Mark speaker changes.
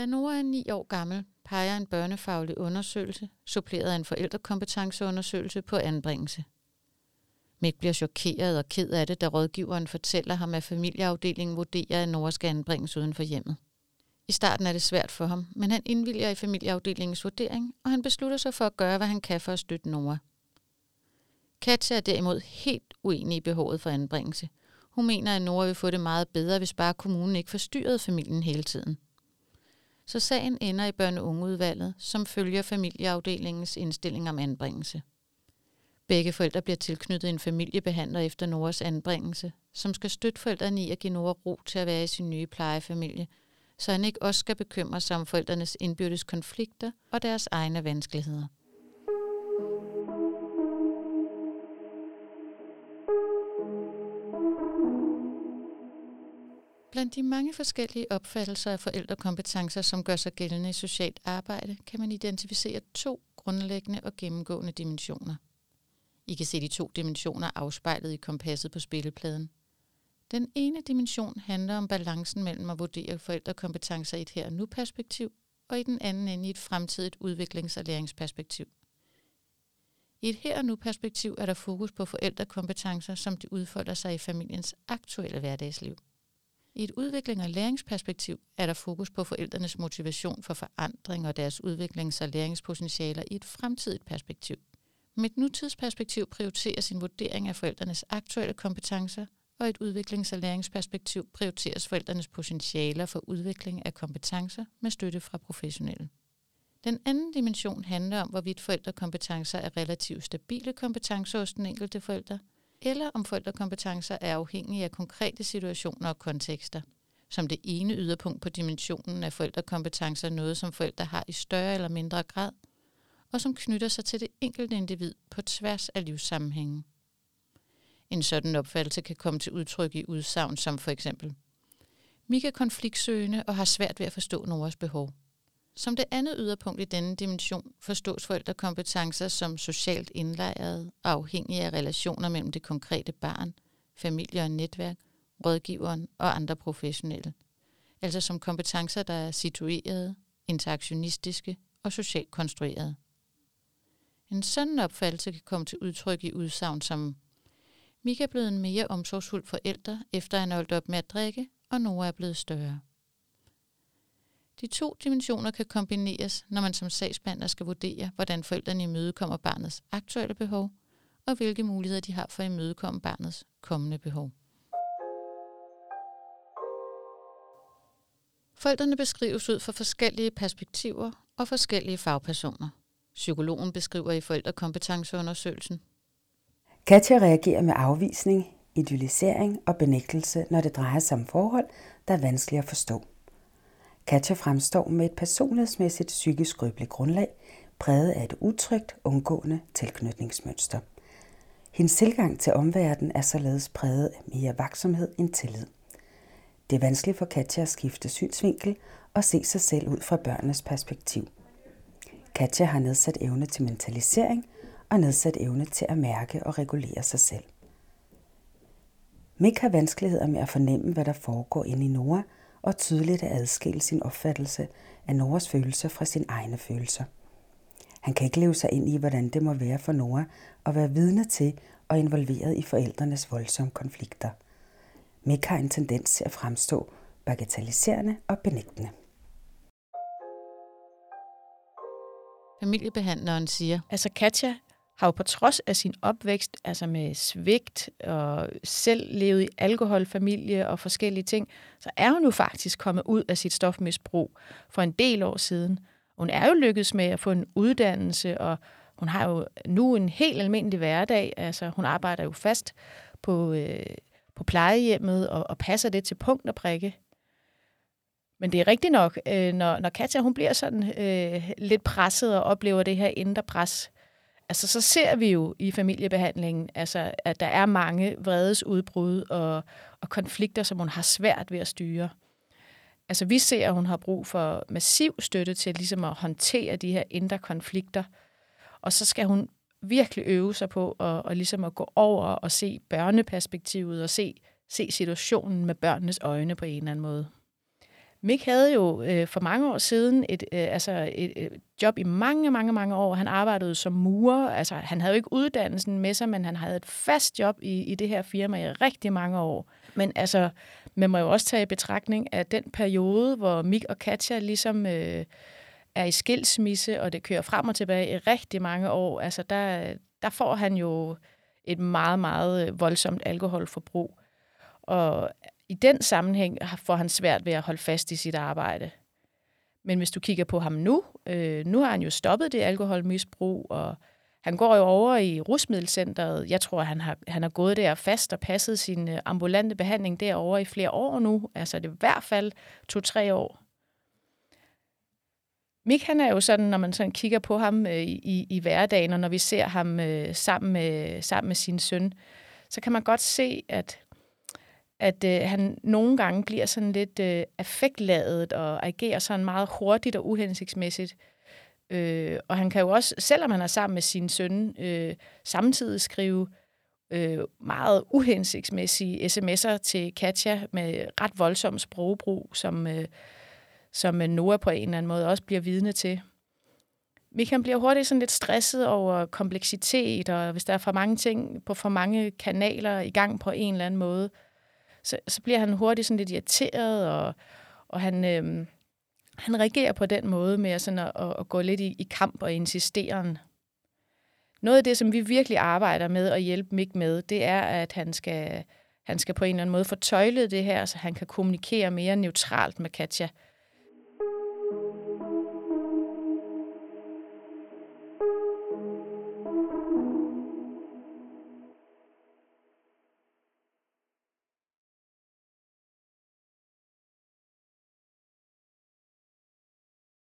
Speaker 1: Da Nora er ni år gammel, peger en børnefaglig undersøgelse, suppleret af en forældrekompetenceundersøgelse på anbringelse. Mick bliver chokeret og ked af det, da rådgiveren fortæller ham, at familieafdelingen vurderer, at Nora skal anbringes uden for hjemmet. I starten er det svært for ham, men han indvilger i familieafdelingens vurdering, og han beslutter sig for at gøre, hvad han kan for at støtte Nora. Katja er derimod helt uenig i behovet for anbringelse. Hun mener, at Nora vil få det meget bedre, hvis bare kommunen ikke forstyrrede familien hele tiden. Så sagen ender i børne- og ungeudvalget, som følger familieafdelingens indstilling om anbringelse. Begge forældre bliver tilknyttet en familiebehandler efter Noras anbringelse, som skal støtte forældrene i at give Nora ro til at være i sin nye plejefamilie, så han ikke også skal bekymre sig om forældrenes indbyrdes konflikter og deres egne vanskeligheder. Blandt de mange forskellige opfattelser af forældrekompetencer, som gør sig gældende i socialt arbejde, kan man identificere to grundlæggende og gennemgående dimensioner. I kan se de to dimensioner afspejlet i kompasset på spillepladen. Den ene dimension handler om balancen mellem at vurdere forældrekompetencer i et her og nu perspektiv, og i den anden ende i et fremtidigt udviklings- og læringsperspektiv. I et her og nu perspektiv er der fokus på forældrekompetencer, som de udfolder sig i familiens aktuelle hverdagsliv. I et udvikling- og læringsperspektiv er der fokus på forældrenes motivation for forandring og deres udviklings- og læringspotentialer i et fremtidigt perspektiv. Med et nutidsperspektiv prioriteres en vurdering af forældrenes aktuelle kompetencer, og et udviklings- og læringsperspektiv prioriteres forældrenes potentialer for udvikling af kompetencer med støtte fra professionelle. Den anden dimension handler om, hvorvidt forældrekompetencer er relativt stabile kompetencer hos den enkelte forælder, eller om forældrekompetencer er afhængige af konkrete situationer og kontekster. Som det ene yderpunkt på dimensionen er forældrekompetencer noget, som forældre har i større eller mindre grad, og som knytter sig til det enkelte individ på tværs af livssammenhængen. En sådan opfattelse kan komme til udtryk i udsagn som for eksempel Mika er konfliktsøgende og har svært ved at forstå Noras behov. Som det andet yderpunkt i denne dimension forstås forældrekompetencer som socialt indlejret og afhængige af relationer mellem det konkrete barn, familie og netværk, rådgiveren og andre professionelle. Altså som kompetencer, der er situerede, interaktionistiske og socialt konstruerede. En sådan opfattelse kan komme til udtryk i udsagn som Mika er blevet en mere omsorgsfuld forælder, efter han holdt op med at drikke, og Nora er blevet større. De to dimensioner kan kombineres, når man som sagsbehandler skal vurdere, hvordan forældrene imødekommer barnets aktuelle behov, og hvilke muligheder de har for at imødekomme barnets kommende behov. Forældrene beskrives ud fra forskellige perspektiver og forskellige fagpersoner. Psykologen beskriver i forældrekompetenceundersøgelsen.
Speaker 2: Katja reagerer med afvisning, idealisering og benægtelse, når det drejer sig om forhold, der er vanskelige at forstå. Katja fremstår med et personlighedsmæssigt psykisk skrøbeligt grundlag, præget af et utrygt, undgående tilknytningsmønster. Hendes tilgang til omverdenen er således præget af mere vaksomhed end tillid. Det er vanskeligt for Katja at skifte synsvinkel og se sig selv ud fra børnenes perspektiv. Katja har nedsat evne til mentalisering og nedsat evne til at mærke og regulere sig selv. Mik har vanskeligheder med at fornemme, hvad der foregår inde i Nora, og tydeligt at adskille sin opfattelse af Noras følelser fra sine egne følelser. Han kan ikke leve sig ind i, hvordan det må være for Nora at være vidne til og involveret i forældrenes voldsomme konflikter. Mick har en tendens til at fremstå bagatelliserende og benægtende.
Speaker 1: Familiebehandleren siger,
Speaker 3: Altså Katja har jo på trods af sin opvækst, altså med svigt og selv levet i alkoholfamilie og forskellige ting, så er hun jo faktisk kommet ud af sit stofmisbrug for en del år siden. Hun er jo lykkedes med at få en uddannelse, og hun har jo nu en helt almindelig hverdag. Altså hun arbejder jo fast på, øh, på plejehjemmet og, og passer det til punkt og prikke. Men det er rigtigt nok, øh, når, når Katja hun bliver sådan øh, lidt presset og oplever det her indre pres, altså så ser vi jo i familiebehandlingen, altså, at der er mange vredesudbrud og, og konflikter, som hun har svært ved at styre. Altså vi ser, at hun har brug for massiv støtte til ligesom at håndtere de her indre konflikter. Og så skal hun virkelig øve sig på at, og ligesom at gå over og se børneperspektivet og se, se situationen med børnenes øjne på en eller anden måde. Mick havde jo øh, for mange år siden et, øh, altså et, øh, job i mange, mange, mange år. Han arbejdede som murer. Altså, han havde jo ikke uddannelsen med sig, men han havde et fast job i, i det her firma i rigtig mange år. Men altså, man må jo også tage i betragtning, at den periode, hvor Mick og Katja ligesom øh, er i skilsmisse, og det kører frem og tilbage i rigtig mange år, altså der, der får han jo et meget, meget øh, voldsomt alkoholforbrug. Og i den sammenhæng får han svært ved at holde fast i sit arbejde. Men hvis du kigger på ham nu, øh, nu har han jo stoppet det alkoholmisbrug, og han går jo over i rusmiddelcenteret. Jeg tror, han har, han har gået der fast og passet sin øh, ambulante behandling derovre i flere år nu. Altså det er i hvert fald to-tre år. Mik han er jo sådan, når man sådan kigger på ham øh, i, i hverdagen, og når vi ser ham øh, sammen, med, sammen med sin søn, så kan man godt se, at at øh, han nogle gange bliver sådan lidt øh, affektladet og agerer sådan meget hurtigt og uhensigtsmæssigt. Øh, og han kan jo også, selvom han er sammen med sin søn, øh, samtidig skrive øh, meget uhensigtsmæssige sms'er til Katja med ret voldsom sprogbrug, som, øh, som øh, Noah på en eller anden måde også bliver vidne til. Michael bliver hurtigt sådan lidt stresset over kompleksitet, og hvis der er for mange ting på for mange kanaler i gang på en eller anden måde, øh, så, så bliver han hurtigt sådan lidt irriteret, og, og han, øh, han reagerer på den måde med sådan at, at, at gå lidt i, i kamp og insistere. Noget af det, som vi virkelig arbejder med at hjælpe Mick med, det er, at han skal, han skal på en eller anden måde få tøjlet det her, så han kan kommunikere mere neutralt med Katja.